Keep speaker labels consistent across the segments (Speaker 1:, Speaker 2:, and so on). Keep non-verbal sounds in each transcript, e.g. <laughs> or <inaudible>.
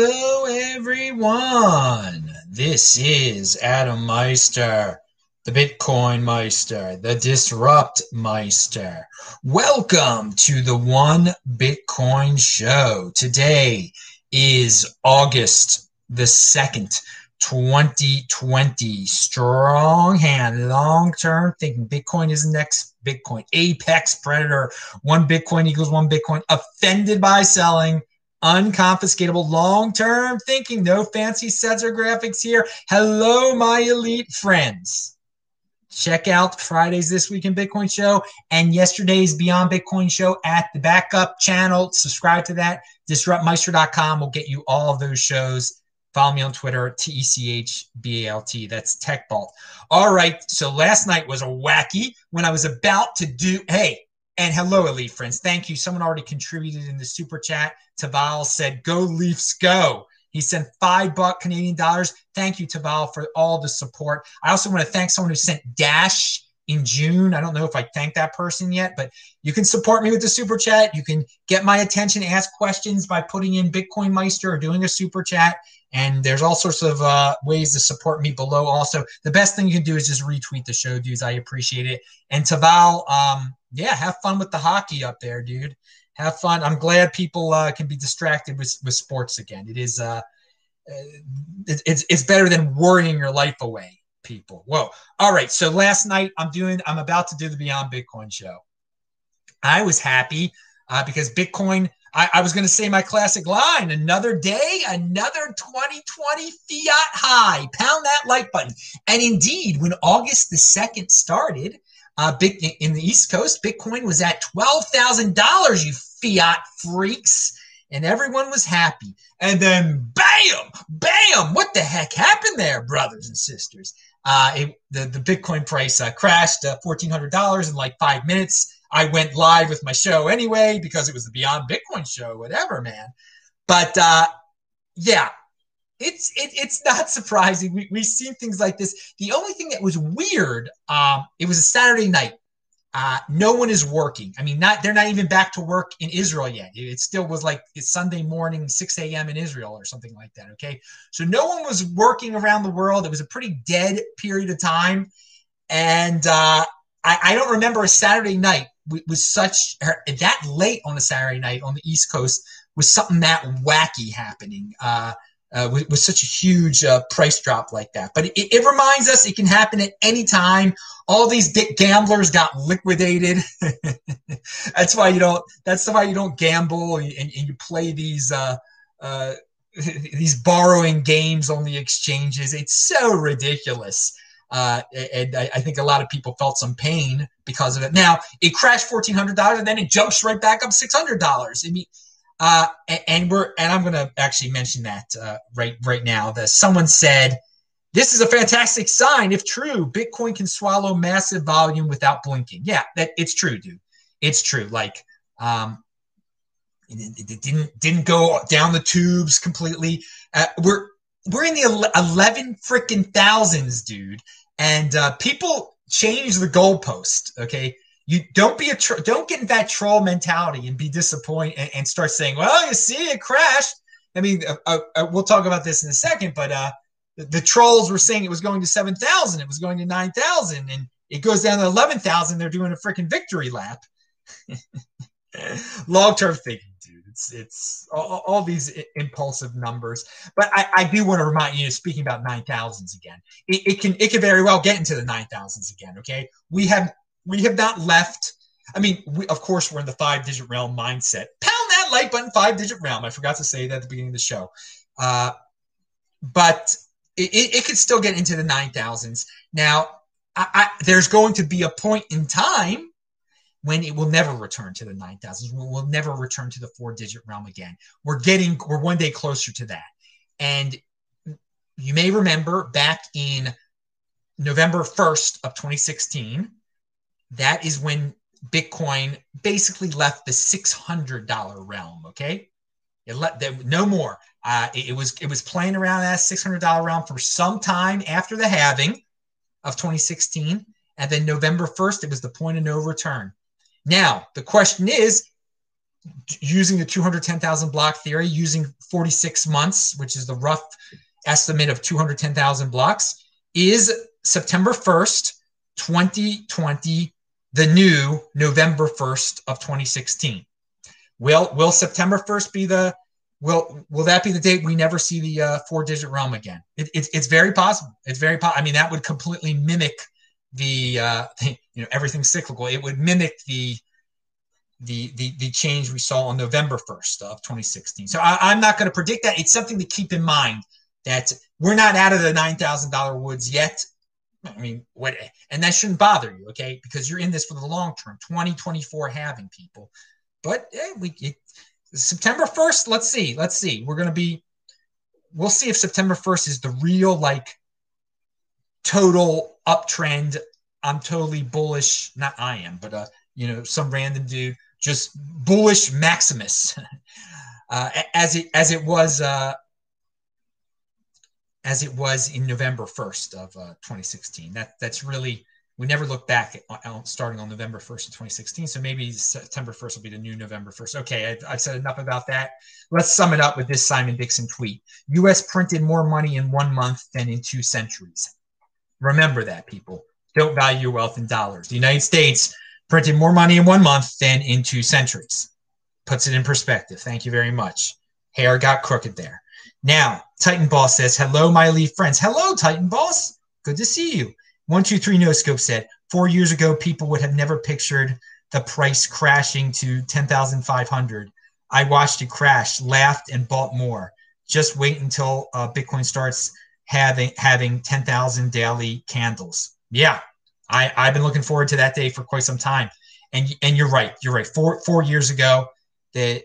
Speaker 1: Hello, everyone. This is Adam Meister, the Bitcoin Meister, the Disrupt Meister. Welcome to the One Bitcoin Show. Today is August the 2nd, 2020. Strong hand, long term thinking. Bitcoin is next Bitcoin. Apex predator. One Bitcoin equals one Bitcoin. Offended by selling unconfiscatable long-term thinking. No fancy sets or graphics here. Hello my elite friends. Check out friday's this week in bitcoin show and yesterday's beyond bitcoin show at the backup channel. Subscribe to that. Disruptmeister.com will get you all of those shows. Follow me on twitter t-e-c-h-b-a-l-t that's TechBalt. All right. So last night was a wacky when i was about to do hey and hello, Elite friends. Thank you. Someone already contributed in the super chat. Taval said, Go Leafs, go. He sent five buck Canadian dollars. Thank you, Taval, for all the support. I also want to thank someone who sent Dash in June. I don't know if I thanked that person yet, but you can support me with the super chat. You can get my attention, ask questions by putting in Bitcoin Meister or doing a super chat. And there's all sorts of uh, ways to support me below. Also, the best thing you can do is just retweet the show, dudes. I appreciate it. And Taval, um, yeah, have fun with the hockey up there, dude. Have fun. I'm glad people uh, can be distracted with, with sports again. It is uh, it, it's it's better than worrying your life away, people. Whoa. All right. So last night I'm doing I'm about to do the Beyond Bitcoin show. I was happy uh, because Bitcoin. I, I was going to say my classic line: another day, another 2020 fiat high. Pound that like button. And indeed, when August the second started uh, big in the East Coast, Bitcoin was at twelve thousand dollars. You fiat freaks, and everyone was happy. And then, bam, bam! What the heck happened there, brothers and sisters? Uh, it, the the Bitcoin price uh, crashed uh, fourteen hundred dollars in like five minutes. I went live with my show anyway because it was the Beyond Bitcoin show, whatever, man. But uh, yeah, it's it, it's not <laughs> surprising. We, we've seen things like this. The only thing that was weird, um, it was a Saturday night. Uh, no one is working. I mean, not they're not even back to work in Israel yet. It, it still was like it's Sunday morning, 6 a.m. in Israel or something like that. Okay, so no one was working around the world. It was a pretty dead period of time, and uh, I, I don't remember a Saturday night was such that late on a Saturday night on the East Coast was something that wacky happening. Uh, uh, with, with, such a huge uh, price drop like that. But it, it, reminds us it can happen at any time. All these gamblers got liquidated. <laughs> that's why you don't. That's why you don't gamble and, and, you play these uh, uh <laughs> these borrowing games on the exchanges. It's so ridiculous. Uh, and I, I, think a lot of people felt some pain because of it. Now it crashed fourteen hundred dollars, and then it jumps right back up six hundred dollars. I mean, uh, and we're and I'm to actually mention that uh, right right now. That someone said this is a fantastic sign. If true, Bitcoin can swallow massive volume without blinking. Yeah, that it's true, dude. It's true. Like, um, it, it didn't didn't go down the tubes completely. Uh, we're we're in the eleven freaking thousands, dude, and uh, people change the goalpost. Okay, you don't be a tro- don't get in that troll mentality and be disappointed and, and, start saying, "Well, you see, it crashed." I mean, uh, uh, uh, we'll talk about this in a second, but uh, the, the, trolls were saying it was going to seven thousand, it was going to nine thousand, and it goes down to eleven thousand. They're doing a freaking victory lap. <laughs> Long term thinking, dude. It's it's all, all these impulsive numbers, but I, I, do want to remind you, speaking about nine thousands again, it, it can it can very well get into the nine thousands again. Okay, we have we have not left. I mean, we, of course, we're in the five digit realm mindset. Pound that like button, five digit realm. I forgot to say that at the beginning of the show. Uh, but it, it, it, could still get into the 9,000s. Now, I, I, there's going to be a point in time when it will never return to the 9,000s. We'll, we'll never return to the four digit realm again. We're getting, we're one day closer to that. And you may remember back in November 1st of 2016, that is when Bitcoin basically left the $600 realm. Okay. It let no more. Uh, it, it, was it was playing around that $600 realm for some time after the halving of 2016, and then November 1st, it was the point of no return. Now the question is, using the 210,000 block theory, using 46 months, which is the rough estimate of 210,000 blocks, is September 1st, 2020, the new November 1st of 2016. Will will September 1st be the will will that be the date we never see the uh, four digit realm again? It, it, it's very possible. It's very po- I mean that would completely mimic the uh, <laughs> you know everything cyclical. It would mimic the the the, the change we saw on November 1st of 2016. So I, am not going to predict that. It's something to keep in mind that we're not out of the nine thousand dollar woods yet. I mean, what, and that shouldn't bother you, okay? Because you're in this for the long term, 2024 halving people. But yeah, we it, September 1st, let's see, let's see. We're going to be, we'll see if September 1st is the real, like, total uptrend. I'm totally bullish. Not I am, but, uh, you know, some random dude, just bullish Maximus, <laughs> uh, as it as it was uh, as it was in November 1st of uh, 2016. That that's really we never look back at, starting on November 1st of 2016. So maybe September 1st will be the new November 1st. Okay, I've, I've said enough about that. Let's sum it up with this Simon Dixon tweet. U.S. printed more money in one month than in two centuries. Remember that, people. Don't value your wealth in dollars. The United States printed more money in one month than in two centuries. Puts it in perspective. Thank you very much. Hair got crooked there. Now, Titan Boss says, Hello, my Leaf friends. Hello, Titan Boss. Good to see you. 123 No Scope said, Four years ago, people would have never pictured the price crashing to 10,500. I watched it crash, laughed, and bought more. Just wait until uh, Bitcoin starts having having 10,000 daily candles. Yeah, I, I've been looking forward to that day for quite some time. And and you're right, you're right. Four four years ago, that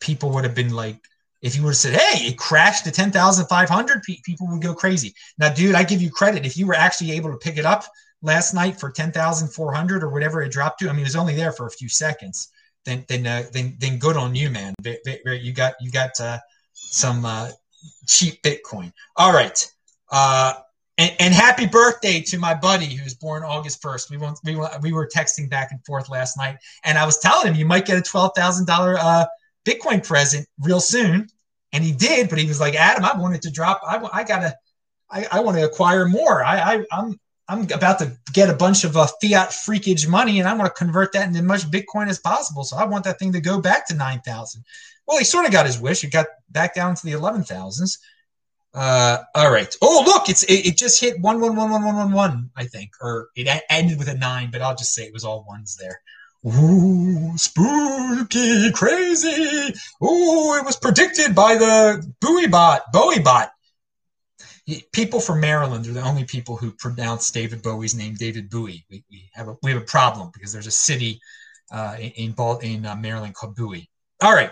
Speaker 1: people would have been like if you would have said, "Hey, it crashed to ten thousand five hundred, people would go crazy." Now, dude, I give you credit if you were actually able to pick it up last night for ten thousand four hundred or whatever it dropped to. I mean, it was only there for a few seconds. Then, then, uh, then, then, good on you, man. You got, you got uh, some uh, cheap Bitcoin. All right. Uh, and, and, happy birthday to my buddy who's born August 1st. We, went, we, we were texting back and forth last night, and I was telling him you might get a $12,000 uh, Bitcoin present real soon. And he did, but he was like, Adam, I wanted to drop. I, I gotta, I, I want to acquire more. I, I, I'm, I'm about to get a bunch of uh, fiat freakage money, and I want to convert that into as much Bitcoin as possible. So I want that thing to go back to nine thousand. Well, he sort of got his wish. It got back down to the eleven thousands. Uh, all right. Oh, look, it's it, it, just hit one one one one one one one. I think, or it ended with a nine, but I'll just say it was all ones there. Ooh, spooky, crazy. Ooh, it was predicted by the Bowie bot, Bowie bot. People from Maryland are the only people who pronounce David Bowie's name David Bowie. We, we have a we have a problem because there's a city uh, in in, uh, Maryland called Bowie. All right.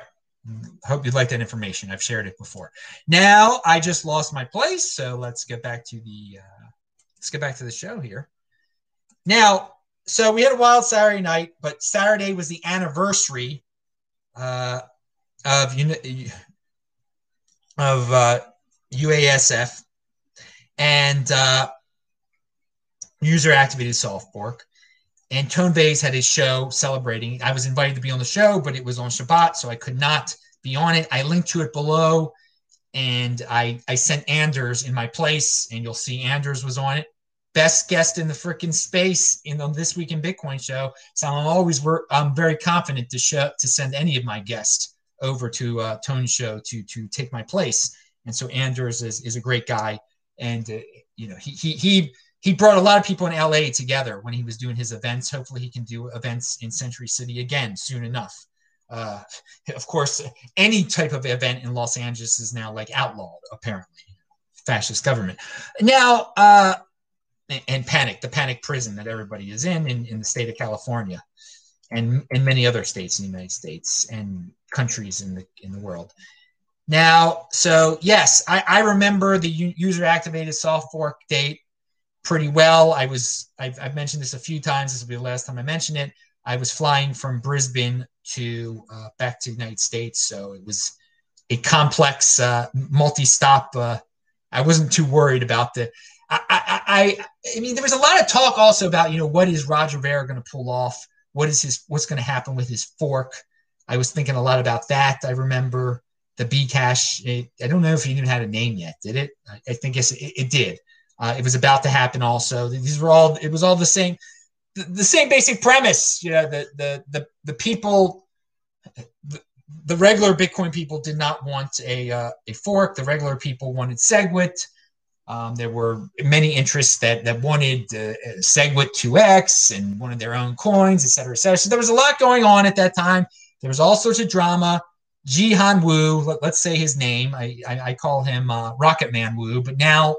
Speaker 1: Hope you like that information. I've shared it before. Now I just lost my place, so let's get back to the uh, let's get back to the show here. Now so we had a wild Saturday night, but Saturday was the anniversary uh, of of uh, UASF and uh, user activated soft fork. And Tone Vays had his show celebrating. I was invited to be on the show, but it was on Shabbat, so I could not be on it. I linked to it below, and I I sent Anders in my place, and you'll see Anders was on it best guest in the freaking space in on this week in Bitcoin show. So I'm always I'm very confident to show to send any of my guests over to uh, Tone's show to to take my place. And so Anders is, is a great guy, and uh, you know he he he he brought a lot of people in LA together when he was doing his events. Hopefully, he can do events in Century City again soon enough. Uh, <laughs> of course, any type of event in Los Angeles is now like outlawed, apparently, fascist government. Now, uh, and panic, the panic prison that everybody is in, in in the state of California, and in many other states in the United States and countries in the in the world. Now, so yes, I, I remember the user activated soft fork date pretty well. I was I've, I've, mentioned this a few times. This will be the last time I mention it. I was flying from Brisbane to uh, back to the United States, so it was a complex uh, multi-stop. Uh, I wasn't too worried about the I, I, I mean, there was a lot of talk also about, you know, what is Roger Ver going to pull off? What is his, what's going to happen with his fork? I was thinking a lot about that. I remember the B It, I don't know if it even had a name yet. Did it? I, I think it, it did. Uh, it was about to happen. Also, these were all. It was all the same. The, the same basic premise. You know, the the the the people. The, the regular Bitcoin people did not want a uh, a fork. The regular people wanted SegWit. Um, there were many interests that that wanted uh, SegWit 2x and wanted their own coins, et cetera, et cetera. So there was a lot going on at that time. There was all sorts of drama. Jihan Wu, let, us say his name. I, I, I call him uh, Rocket Man Wu, but now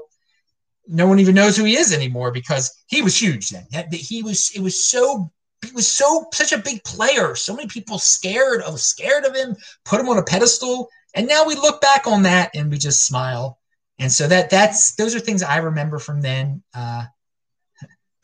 Speaker 1: no one even knows who he is anymore because he was huge then. He was it was so he was so such a big player. So many people scared of scared of him, put him on a pedestal, and now we look back on that and we just smile. And so that that's those are things I remember from then. Uh,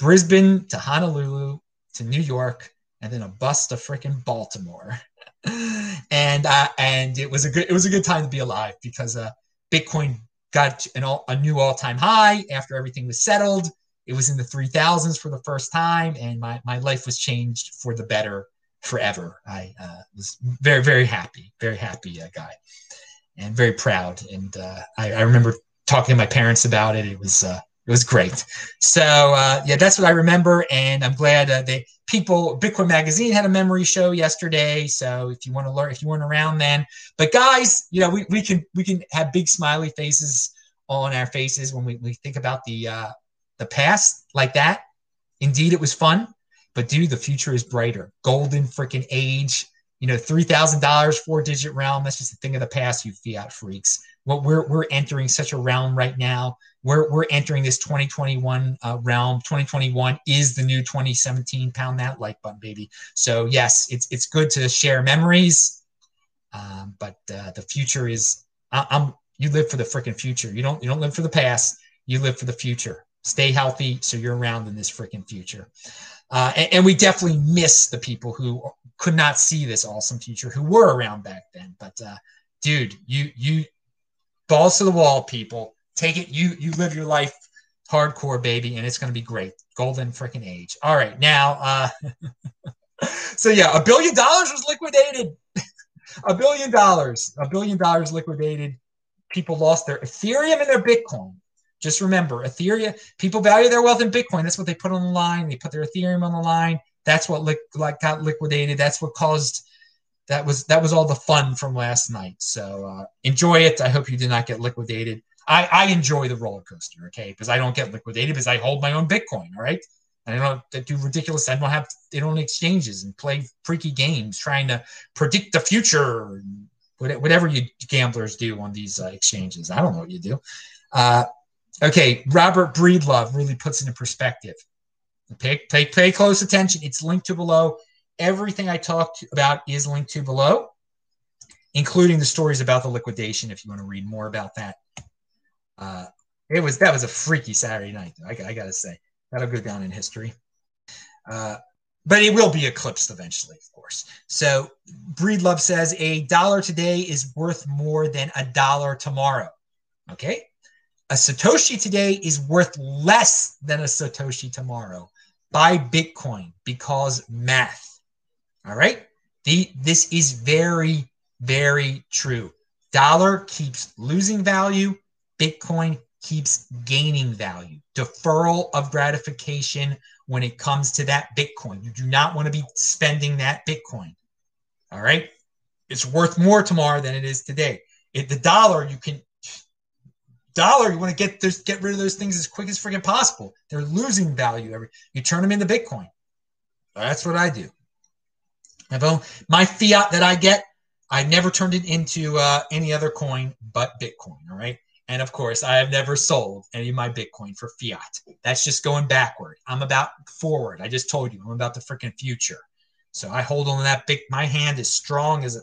Speaker 1: Brisbane to Honolulu to New York, and then a bus to freaking Baltimore. <laughs> and uh, and it was a good it was a good time to be alive because uh, Bitcoin got an all, a new all time high after everything was settled. It was in the 3000s for the first time, and my, my life was changed for the better forever. I uh, was very, very happy, very happy uh, guy, and very proud. And uh, I, I, remember talking to my parents about it. It was uh, it was great. So uh, yeah, that's what I remember, and I'm glad uh, people. Bitcoin Magazine had a memory show yesterday, so if you want to learn, if you weren't around then, but guys, you know we, we can we can have big smiley faces on our faces when we, we think about the uh, the past like that. Indeed, it was fun, but dude, the future is brighter. Golden freaking age. You know, three thousand dollars, four digit realm. That's just a thing of the past, you fiat freaks what we're we're entering such a realm right now. We're we're entering this 2021 uh, realm. 2021 is the new 2017. Pound that like button, baby. So yes, it's it's good to share memories, um, but uh, the future is. I, I'm you live for the freaking future. You don't you don't live for the past. You live for the future. Stay healthy so you're around in this freaking future. Uh, and, and, we definitely miss the people who could not see this awesome future who were around back then. But uh, dude, you you balls to the wall, people. Take it. You you live your life hardcore, baby, and it's going to be great. Golden freaking age. All right, now. uh <laughs> So yeah, a billion dollars was liquidated. <laughs> a billion dollars. A billion dollars liquidated. People lost their Ethereum and their Bitcoin. Just remember, Ethereum. People value their wealth in Bitcoin. That's what they put on the line. They put their Ethereum on the line. That's what li- like got liquidated. That's what caused that was that was all the fun from last night. So uh, enjoy it. I hope you did not get liquidated. I, I enjoy the roller coaster, okay, because I don't get liquidated because I hold my own Bitcoin. All right, I don't do ridiculous. I don't have they don't exchanges and play freaky games trying to predict the future. Whatever you gamblers do on these uh, exchanges, I don't know what you do. Uh, okay, Robert Breedlove really puts into perspective. Pay, pay, pay close attention. It's linked to below. Everything I talked about is linked to below, including the stories about the liquidation. If you want to read more about that, uh, it was that was a freaky Saturday night. I, I got to say that'll go down in history. Uh, but it will be eclipsed eventually, of course. So Breedlove says a dollar today is worth more than a dollar tomorrow. Okay. A Satoshi today is worth less than a Satoshi tomorrow. Buy Bitcoin because math. All right. The, this is very, very true. Dollar keeps losing value. Bitcoin keeps gaining value. Deferral of gratification when it comes to that Bitcoin. You do not want to be spending that Bitcoin. All right. It's worth more tomorrow than it is today. If the dollar, you can dollar, you want to get those, get rid of those things as quick as freaking possible. They're losing value. Every you turn them into Bitcoin. That's what I do. My fiat that I get, I never turned it into uh, any other coin but Bitcoin. All right. And of course, I have never sold any of my Bitcoin for fiat. That's just going backward. I'm about forward. I just told you, I'm about the freaking future. So I hold on to that big. My hand is strong as a.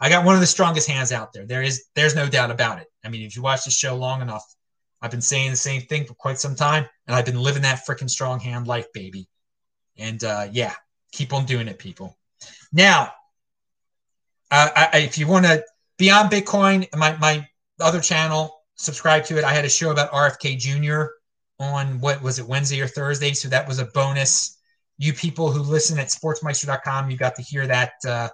Speaker 1: I got one of the strongest hands out there. There is, there's no doubt about it. I mean, if you watch the show long enough, I've been saying the same thing for quite some time, and I've been living that freaking strong hand life, baby. And uh, yeah, keep on doing it, people. Now, uh, I, if you want to beyond Bitcoin, my my other channel, subscribe to it. I had a show about RFK Jr. on what was it Wednesday or Thursday, so that was a bonus. You people who listen at sportsmeister.com, you got to hear that uh,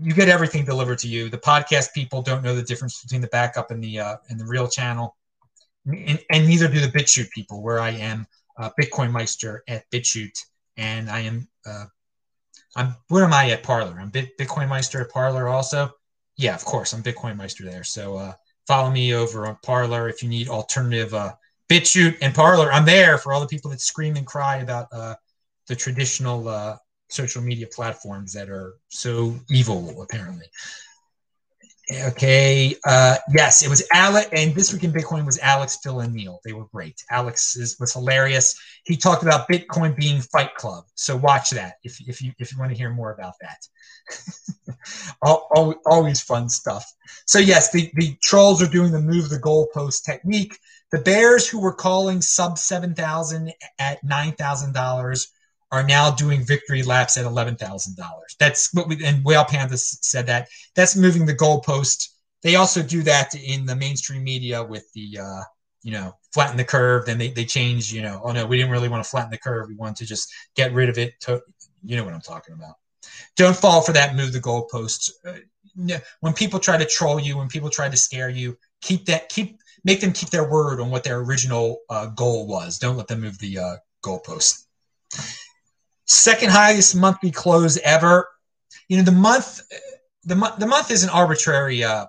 Speaker 1: you get everything delivered to you. The podcast people don't know the difference between the backup and the uh, and the real channel, and, and neither do the BitChute people. Where I am uh, Bitcoin Meister at BitChute, and I am uh, I'm what am I at Parler? I'm Bit, Bitcoin Meister at Parler also. Yeah, of course, I'm Bitcoin Meister there. So uh, follow me over on Parler if you need alternative uh, BitChute and Parler. I'm there for all the people that scream and cry about uh, the traditional uh, social media platforms that are so evil, apparently. Okay. Uh, yes, it was Alex, and this week in Bitcoin was Alex, Phil, and Neil. They were great. Alex is, was hilarious. He talked about Bitcoin being Fight Club. So watch that if, if you if you want to hear more about that. <laughs> always fun stuff. So yes, the, the trolls are doing the move the goalpost technique. The bears who were calling sub seven thousand at nine thousand dollars are now doing victory laps at eleven thousand dollars. That's what we and Whale Panda said that. That's moving the goalpost. They also do that in the mainstream media with the uh, you know flatten the curve. Then they they change. You know, oh no, we didn't really want to flatten the curve. We wanted to just get rid of it. To, you know what I'm talking about. Don't fall for that. Move the goalpost. Uh, when people try to troll you, when people try to scare you, keep that keep make them keep their word on what their original uh, goal was. Don't let them move the uh, goalpost. Second highest monthly close ever. You know, the month, the month, the month is an arbitrary uh,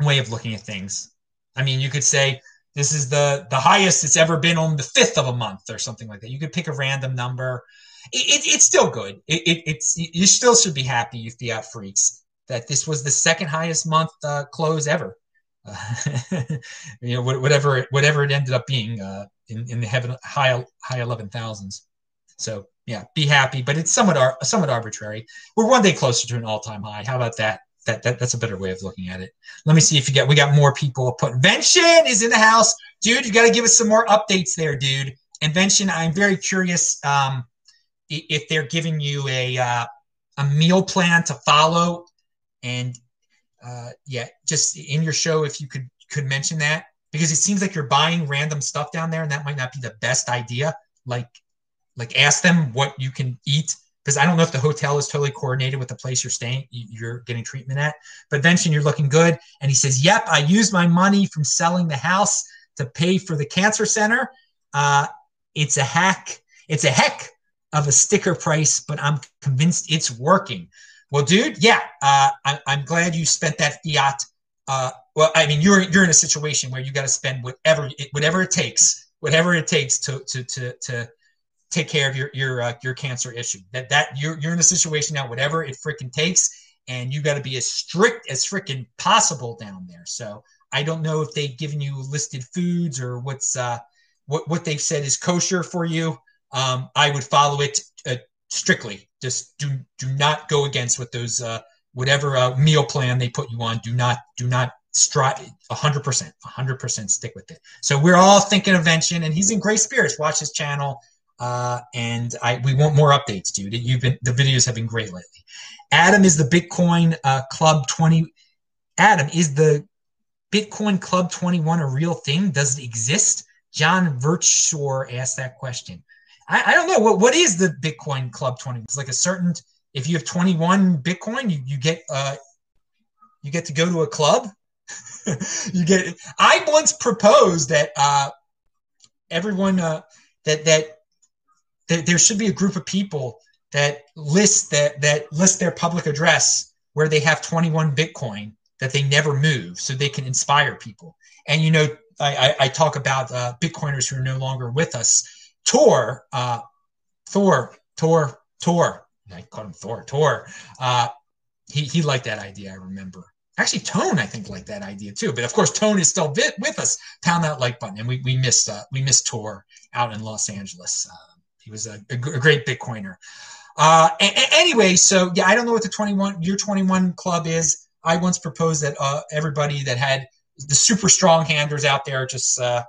Speaker 1: way of looking at things. I mean, you could say this is the the highest it's ever been on the fifth of a month or something like that. You could pick a random number. It, it, it's still good. It, it's you still should be happy, you fiat freaks, that this was the second highest month uh, close ever. <laughs> You know, whatever whatever it ended up being uh, in in the heaven high high eleven thousands. So yeah, be happy, but it's somewhat ar- somewhat arbitrary. We're one day closer to an all time high. How about that? That, that that's a better way of looking at it. Let me see if you get we got more people. Put Invention is in the house, dude. You got to give us some more updates there, dude. Invention, I'm very curious um, if they're giving you a uh, a meal plan to follow, and uh, yeah, just in your show if you could could mention that because it seems like you're buying random stuff down there, and that might not be the best idea. Like like ask them what you can eat because I don't know if the hotel is totally coordinated with the place you're staying, you're getting treatment at. But Vincent, you're looking good. And he says, Yep, I used my money from selling the house to pay for the cancer center. Uh, it's a hack. It's a heck of a sticker price, but I'm convinced it's working. Well, dude, yeah, uh, I, am glad you spent that fiat. Uh, well, I mean, you're you're in a situation where you got to spend whatever whatever it takes, whatever it takes to to to to take care of your your uh, your cancer issue. That that you're you're in a situation now, whatever it freaking takes, and you got to be as strict as freaking possible down there. So I don't know if they've given you listed foods or what's uh what what they've said is kosher for you. Um, I would follow it uh, strictly. Just do do not go against what those uh, whatever uh, meal plan they put you on. Do not do not strive 100% 100% stick with it so we're all thinking of Vention and he's in great spirits watch his channel uh, and I we want more updates, dude. You've been the videos have been great lately. Adam is the Bitcoin uh, Club 20. Adam is the Bitcoin Club 21 a real thing? Does it exist? John Virtshore asked that question. I, I don't know what what is the Bitcoin Club 20. It's like a certain if you have 21 Bitcoin, you you get uh you get to go to a club. <laughs> you get. I once proposed that uh everyone uh that that there, there should be a group of people that list that that list their public address where they have 21 Bitcoin that they never move, so they can inspire people. And you know, I, I, I talk about uh, Bitcoiners who are no longer with us. Tor, uh, Thor, Tor, Tor. I called him Thor. Tor. Uh, he he liked that idea. I remember. Actually, Tone, I think, liked that idea too. But of course, Tone is still with us. Pound that like button, and we we missed uh, we missed Tor out in Los Angeles. Uh, he was a, a great Bitcoiner. Uh, a- anyway, so yeah, I don't know what the 21 year 21 club is. I once proposed that uh, everybody that had the super strong handers out there just uh,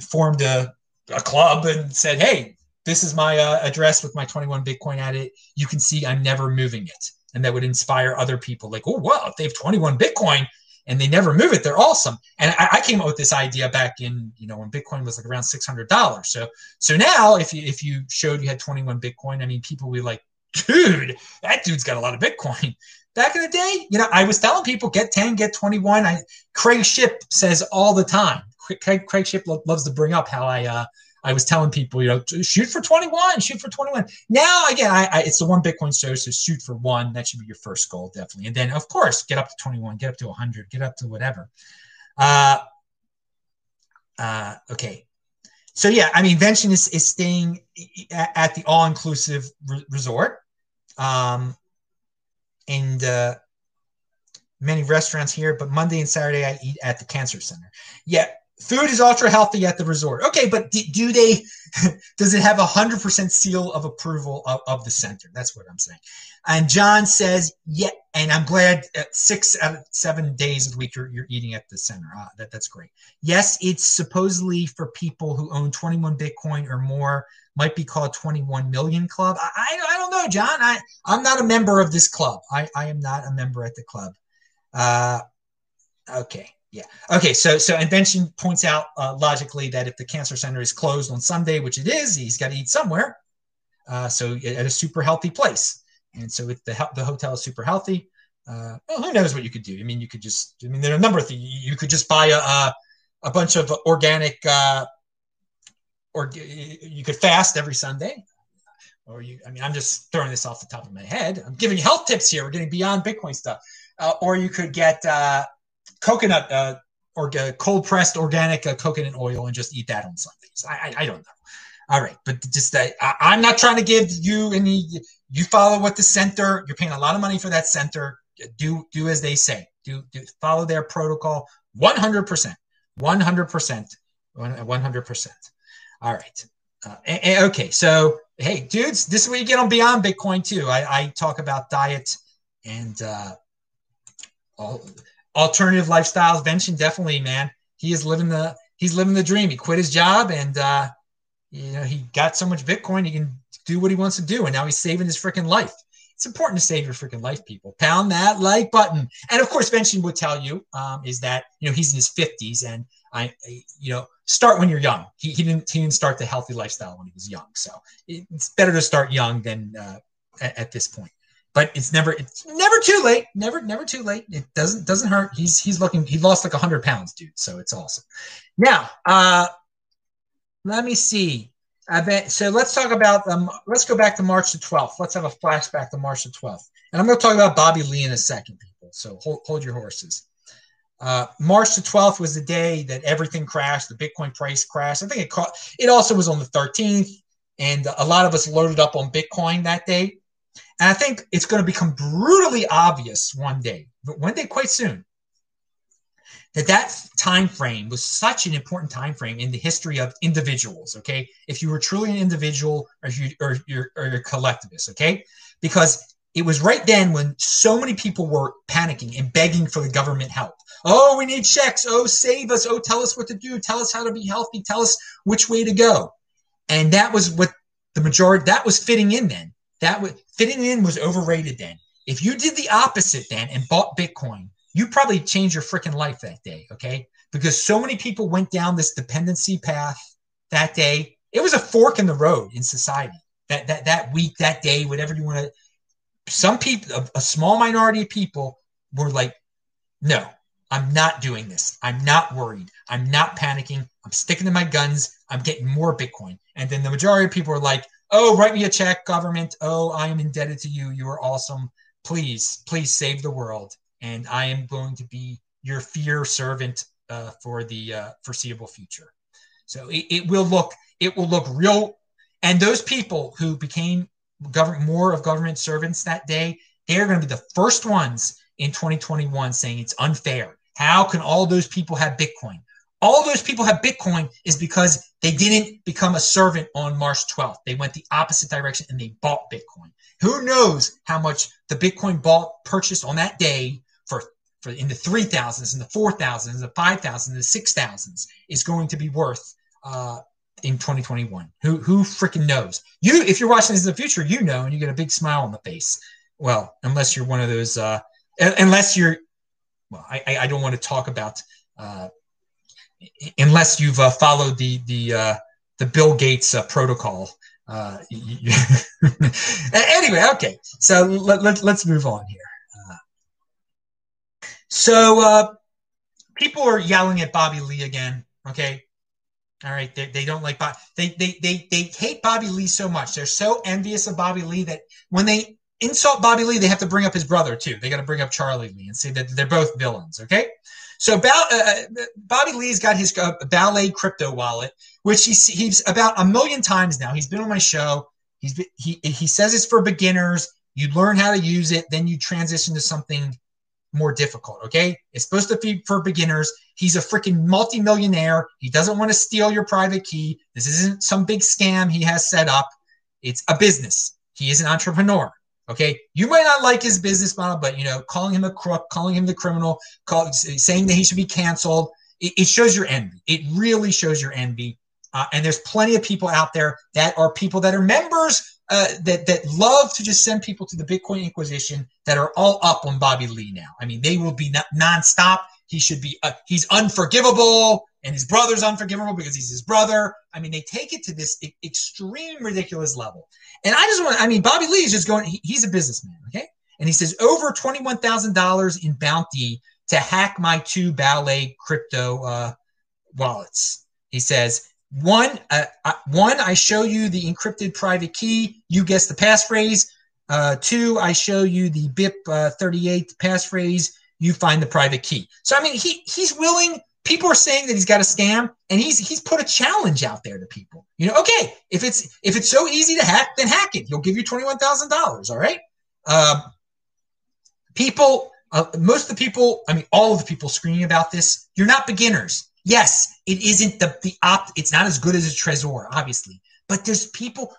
Speaker 1: formed a, a club and said, hey, this is my uh, address with my 21 Bitcoin at it. You can see I'm never moving it. And that would inspire other people like, oh, wow, if they have 21 Bitcoin, and they never move it. They're awesome. And I, I, came up with this idea back in, you know, when Bitcoin was like around six hundred dollars. So so now if you if you showed you had twenty one Bitcoin, I mean, people would be like dude, that dude's got a lot of Bitcoin. <laughs> Back in the day, you know, I was telling people get 10, get 21. I Craig Ship says all the time. Craig, Craig Ship loves to bring up how I uh, I was telling people, you know, shoot for 21, shoot for 21. Now, again, I, I, it's the one Bitcoin show, so shoot for one. That should be your first goal, definitely. And then, of course, get up to 21, get up to 100, get up to whatever. Uh, uh, okay. So, yeah, I mean, Vention is, is staying at the all inclusive re- resort. Um, and uh, many restaurants here, but Monday and Saturday I eat at the Cancer Center. Yeah, food is ultra healthy at the resort. Okay, but do, do they? <laughs> does it have a hundred percent seal of approval of, of, the center? That's what I'm saying. And John says, yeah, and I'm glad six out of seven days of the week you're, you're eating at the center. Ah, that, that's great. Yes, it's supposedly for people who own 21 Bitcoin or more. Might be called 21 Million Club. I, I, I don't know, John. I, I'm not a member of this club. I, I am not a member at the club. Uh, okay. Yeah. Okay. So so invention points out uh, logically that if the cancer center is closed on Sunday, which it is, he's got to eat somewhere. Uh, so at a super healthy place, and so if the the hotel is super healthy, uh, well, who knows what you could do? I mean, you could just. I mean, there are a number of things. You could just buy a a, a bunch of organic, uh, or you could fast every Sunday. Or you, I mean, I'm just throwing this off the top of my head. I'm giving health tips here. We're getting beyond Bitcoin stuff. Uh, or you could get uh, coconut uh, or uh, cold pressed organic uh, coconut oil and just eat that on Sundays. I, I, I don't know. All right, but just uh, I, am not trying to give you any. You follow what the center. You're paying a lot of money for that center. Do do as they say. Do, do follow their protocol. 100 percent. 100 percent. 100 percent. All right. Uh, okay, so hey, dudes, this is where you get on Beyond Bitcoin too. I, I talk about diet and uh, all alternative lifestyles. Vention definitely, man. He is living the he's living the dream. He quit his job and uh, you know he got so much Bitcoin he can do what he wants to do, and now he's saving his freaking life. It's important to save your freaking life, people. Pound that like button. And of course, Vention would tell you um, is that you know he's in his fifties, and I, you know, start when you're young. He, he didn't he didn't start the healthy lifestyle when he was young, so it's better to start young than uh, at, at this point but it's never it's never too late. Never never too late. It doesn't doesn't hurt. He's he's looking he lost like hundred pounds, dude. So it's awesome. Now, uh, let me see. I so. Let's talk about um. Let's go back to March the twelfth. Let's have a flashback to March the twelfth, and I'm going to talk about Bobby Lee in a second, people. So hold hold your horses. Uh, March the 12th was the day that everything crashed. The Bitcoin price crashed. I think it caught. It also was on the 13th, and a lot of us loaded up on Bitcoin that day. And I think it's going to become brutally obvious one day, but one day quite soon, that that time frame was such an important time frame in the history of individuals. Okay, if you were truly an individual, or you or you're or you're collectivist. Okay, because it was right then when so many people were panicking and begging for the government help. Oh, we need checks. Oh, save us. Oh, tell us what to do. Tell us how to be healthy. Tell us which way to go. And that was what the majority that was fitting in then that was fitting in was overrated then. If you did the opposite then and bought Bitcoin, you probably changed your freaking life that day, okay? Because so many people went down this dependency path that day. It was a fork in the road in society. That that that week, that day, whatever you want to. Some people, a, a small minority of people, were like, "No, I'm not doing this. I'm not worried. I'm not panicking. I'm sticking to my guns. I'm getting more Bitcoin." And then the majority of people are like, oh, write me a check, government. Oh, I am indebted to you. You are awesome. Please, please save the world. And I am going to be your fear servant uh, for the uh, foreseeable future. So it, it, will look, it will look real. And those people who became government more of government servants that day, they're going to be the first ones in 2021 saying it's unfair. How can all those people have Bitcoin? All those people have Bitcoin is because they didn't become a servant on March 12th. They went the opposite direction and they bought Bitcoin. Who knows how much the Bitcoin bought purchased on that day for, for in the 3000s and the 4000s, and the 5000s, and the 6000s is going to be worth uh, in 2021. Who who freaking knows? You if you're watching this in the future, you know and you get a big smile on the face. Well, unless you're one of those uh, unless you're well, I, I don't want to talk about uh, unless you've uh, followed the the uh, the Bill Gates uh, protocol Uh, <laughs> anyway, okay. So let, let, let's move on here. Uh, so uh, people are yelling at Bobby Lee again. Okay. All right. They, they don't like Bob. They, they, they, they hate Bobby Lee so much. They're so envious of Bobby Lee that when they insult Bobby Lee, they have to bring up his brother too. They got to bring up Charlie Lee and say that they're both villains. Okay. So about, uh, uh, Bobby Lee's got his uh, Ballet crypto wallet, which he's, he's about a million times now. He's been on my show. He's he he says it's for beginners. You learn how to use it, then you transition to something more difficult. Okay, it's supposed to be for beginners. He's a freaking multimillionaire. He doesn't want to steal your private key. This isn't some big scam he has set up. It's a business. He is an entrepreneur. Okay, you might not like his business model, but you know, calling him a crook, calling him the criminal, call, saying that he should be canceled, it, it shows your envy. It really shows your envy. Uh, and there's plenty of people out there that are people that are members uh, that that love to just send people to the Bitcoin Inquisition that are all up on Bobby Lee now. I mean, they will be non- nonstop. He should be. Uh, he's unforgivable, and his brother's unforgivable because he's his brother. I mean, they take it to this e- extreme, ridiculous level. And I just want. I mean, Bobby Lee is just going. He, he's a businessman, okay? And he says over twenty one thousand dollars in bounty to hack my two Ballet crypto uh, wallets. He says one, uh, uh, one, I show you the encrypted private key. You guess the passphrase. Uh, two, I show you the BIP uh, 38 passphrase you find the private key. So I mean, he he's willing. People are saying that he's got a scam, and he's he's put a challenge out there to people. You know, okay, if it's if it's so easy to hack, then hack it. He'll give you twenty one thousand dollars. All right. Um, people, uh, most of the people, I mean, all of the people screaming about this, you're not beginners. Yes, it isn't the the opt. It's not as good as a Trezor, obviously, but there's people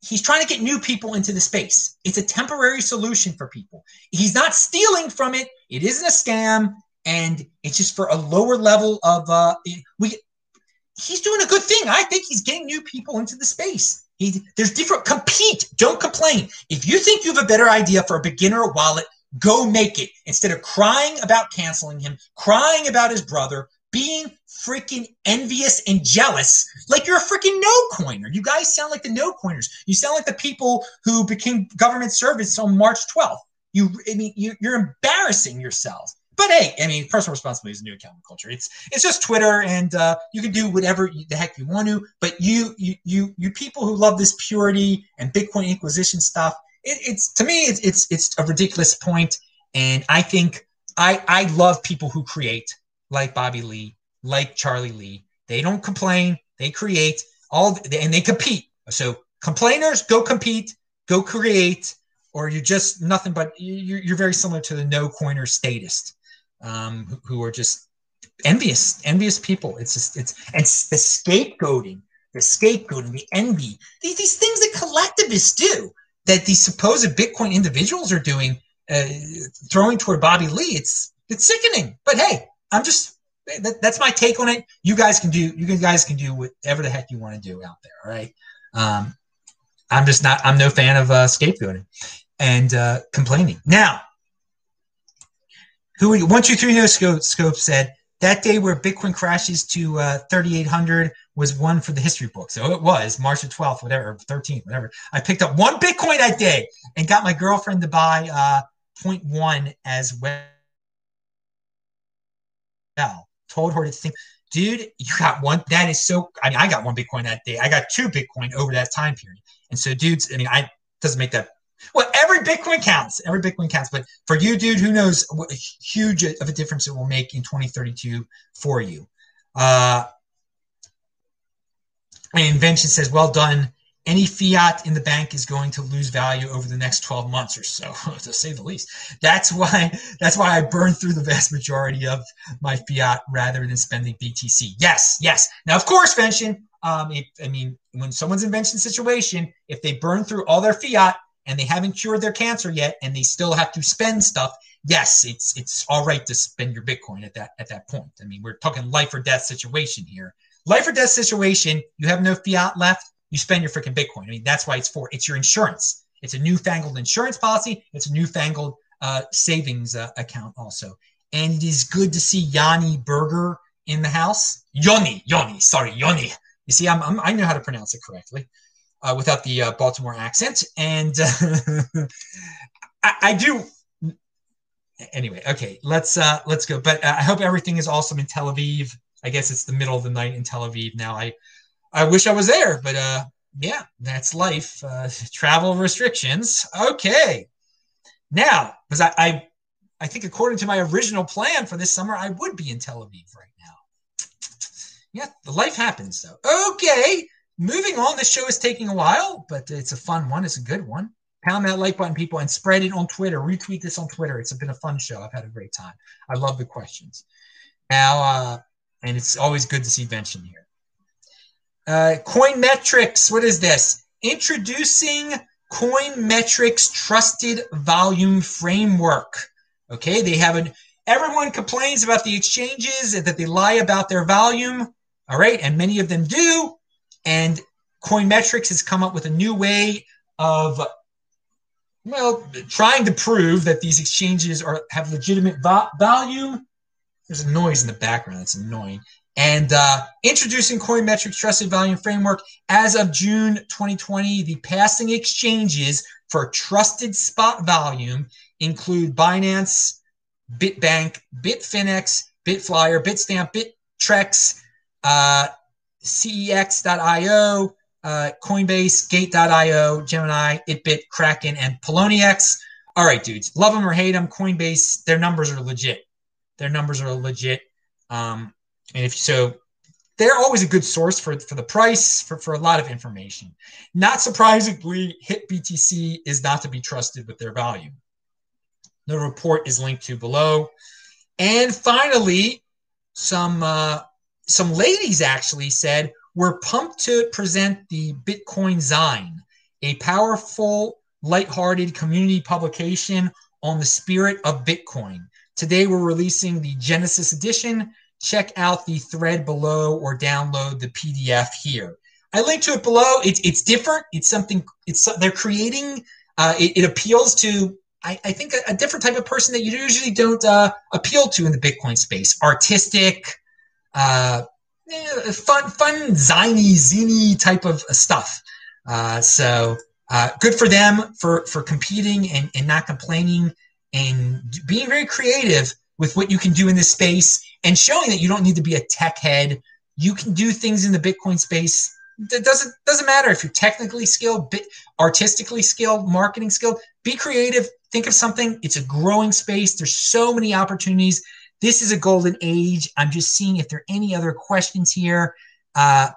Speaker 1: he's trying to get new people into the space. It's a temporary solution for people. He's not stealing from it. It isn't a scam, and it's just for a lower level of uh we he's doing a good thing. I think he's getting new people into the space. He there's different compete, don't complain. If you think you have a better idea for a beginner wallet, go make it instead of crying about canceling him, crying about his brother, being freaking envious and jealous like you're a freaking no coiner. You guys sound like the no coiners. You sound like the people who became government servants on March 12th. You, I mean, you, you're embarrassing yourselves. But hey, I mean, personal responsibility is a new accounting culture. It's it's just Twitter, and uh, you can do whatever the heck you want to. But you you you you people who love this purity and Bitcoin Inquisition stuff, it, it's to me it's it's it's a ridiculous point. And I think I I love people who create like Bobby Lee like Charlie Lee. They don't complain, they create all and they compete. So complainers go compete, go create, or you're just nothing but you're, you're very similar to the no coiner statist um, who, who, are just envious, envious people. It's just it's it's the scapegoating, the scapegoating, the envy, these, these things that collectivists do that these supposed Bitcoin individuals are doing, uh, throwing toward Bobby Lee. It's it's sickening. But hey, I'm just that, that's my take on it. You guys can do you guys can do whatever the heck you want to do out there. All right. Um, I'm just not. I'm no fan of uh, scapegoating and uh, complaining. Now, who two three no scope scope said that day where Bitcoin crashes to uh, 3,800 was one for the history book. So it was March the 12th, whatever, 13th, whatever. I picked up one Bitcoin that day and got my girlfriend to buy uh, 0.1 as well told her to think, dude, you got one. That is so. I mean, I got one Bitcoin that day. I got two Bitcoin over that time period. And so, dudes, I mean, I doesn't make that. Well, every Bitcoin counts. Every Bitcoin counts. But for you, dude, who knows what huge of a difference it will make in 2032 for you. Uh, and Invention says, well done any fiat in the bank is going to lose value over the next 12 months or so <laughs> to say the least that's why that's why i burn through the vast majority of my fiat rather than spending btc yes yes now of course vention um, i mean when someone's invention situation if they burn through all their fiat and they haven't cured their cancer yet and they still have to spend stuff yes it's it's all right to spend your bitcoin at that at that point i mean we're talking life or death situation here life or death situation you have no fiat left you spend your freaking Bitcoin. I mean, that's why it's for. It's your insurance. It's a newfangled insurance policy. It's a newfangled uh, savings uh, account also. And it is good to see Yanni Berger in the house. Yoni, Yoni, sorry, Yoni. You see, I'm, I'm, i know how to pronounce it correctly. Uh, without the uh, Baltimore accent. And <laughs> I, I, do. Anyway, okay, let's uh, let's go. But uh, I hope everything is awesome in Tel Aviv. I guess it's the middle of the night in Tel Aviv now. I I wish I was there, but uh, yeah, that's life. Uh, <laughs> travel restrictions. Okay, now because I, I I think according to my original plan for this summer, I would be in Tel Aviv right now. Yeah, the life happens though. Okay, moving on. This show is taking a while, but it's a fun one. It's a good one. Pound that like button, people, and spread it on Twitter. Retweet this on Twitter. It's been a fun show. I've had a great time. I love the questions. Now, uh, and it's always good to see Vention here. Uh, Coin Metrics. What is this? Introducing Coin Metrics Trusted Volume Framework. Okay, they have an. Everyone complains about the exchanges that they lie about their volume. All right, and many of them do. And Coinmetrics has come up with a new way of, well, trying to prove that these exchanges are have legitimate va- value. There's a noise in the background that's annoying. And uh, introducing Coinmetrics Trusted Volume Framework as of June 2020, the passing exchanges for trusted spot volume include Binance, Bitbank, Bitfinex, Bitflyer, Bitstamp, Bittrex, uh, CEX.io, uh, Coinbase, Gate.io, Gemini, Itbit, Kraken, and Poloniex. All right, dudes, love them or hate them, Coinbase, their numbers are legit. Their numbers are legit. Um, and if so, they're always a good source for, for the price, for, for a lot of information. Not surprisingly, HitBTC is not to be trusted with their value. The report is linked to below. And finally, some uh, some ladies actually said, We're pumped to present the Bitcoin Zine, a powerful, lighthearted community publication on the spirit of Bitcoin. Today, we're releasing the Genesis edition. Check out the thread below or download the PDF here. I link to it below. It's it's different. It's something. It's they're creating. Uh, it, it appeals to I, I, think a, a, different type of person that you usually don't uh, appeal to in the Bitcoin space. Artistic, uh, eh, fun, fun, ziny, ziny type of stuff. Uh, so uh, good for them for for competing and, and not complaining and being very creative with what you can do in this space and showing that you don't need to be a tech head. You can do things in the Bitcoin space. It doesn't doesn't matter if you're technically skilled, artistically skilled, marketing skilled. Be creative. Think of something. It's a growing space. There's so many opportunities this is a golden age. I'm just seeing if there are any other questions here. Uh,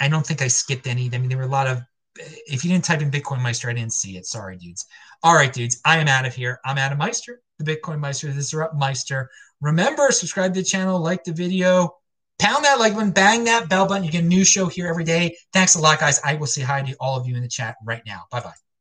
Speaker 1: I don't think I skipped any. I mean, there were a lot of. If you didn't type in Bitcoin Meister, I didn't see it. Sorry, dudes. All right, dudes. I am out of here. I'm Adam Meister, the Bitcoin Meister, the Disrupt Meister. Remember, subscribe to the channel, like the video, pound that like button, bang that bell button. You get a new show here every day. Thanks a lot, guys. I will say hi to all of you in the chat right now. Bye bye.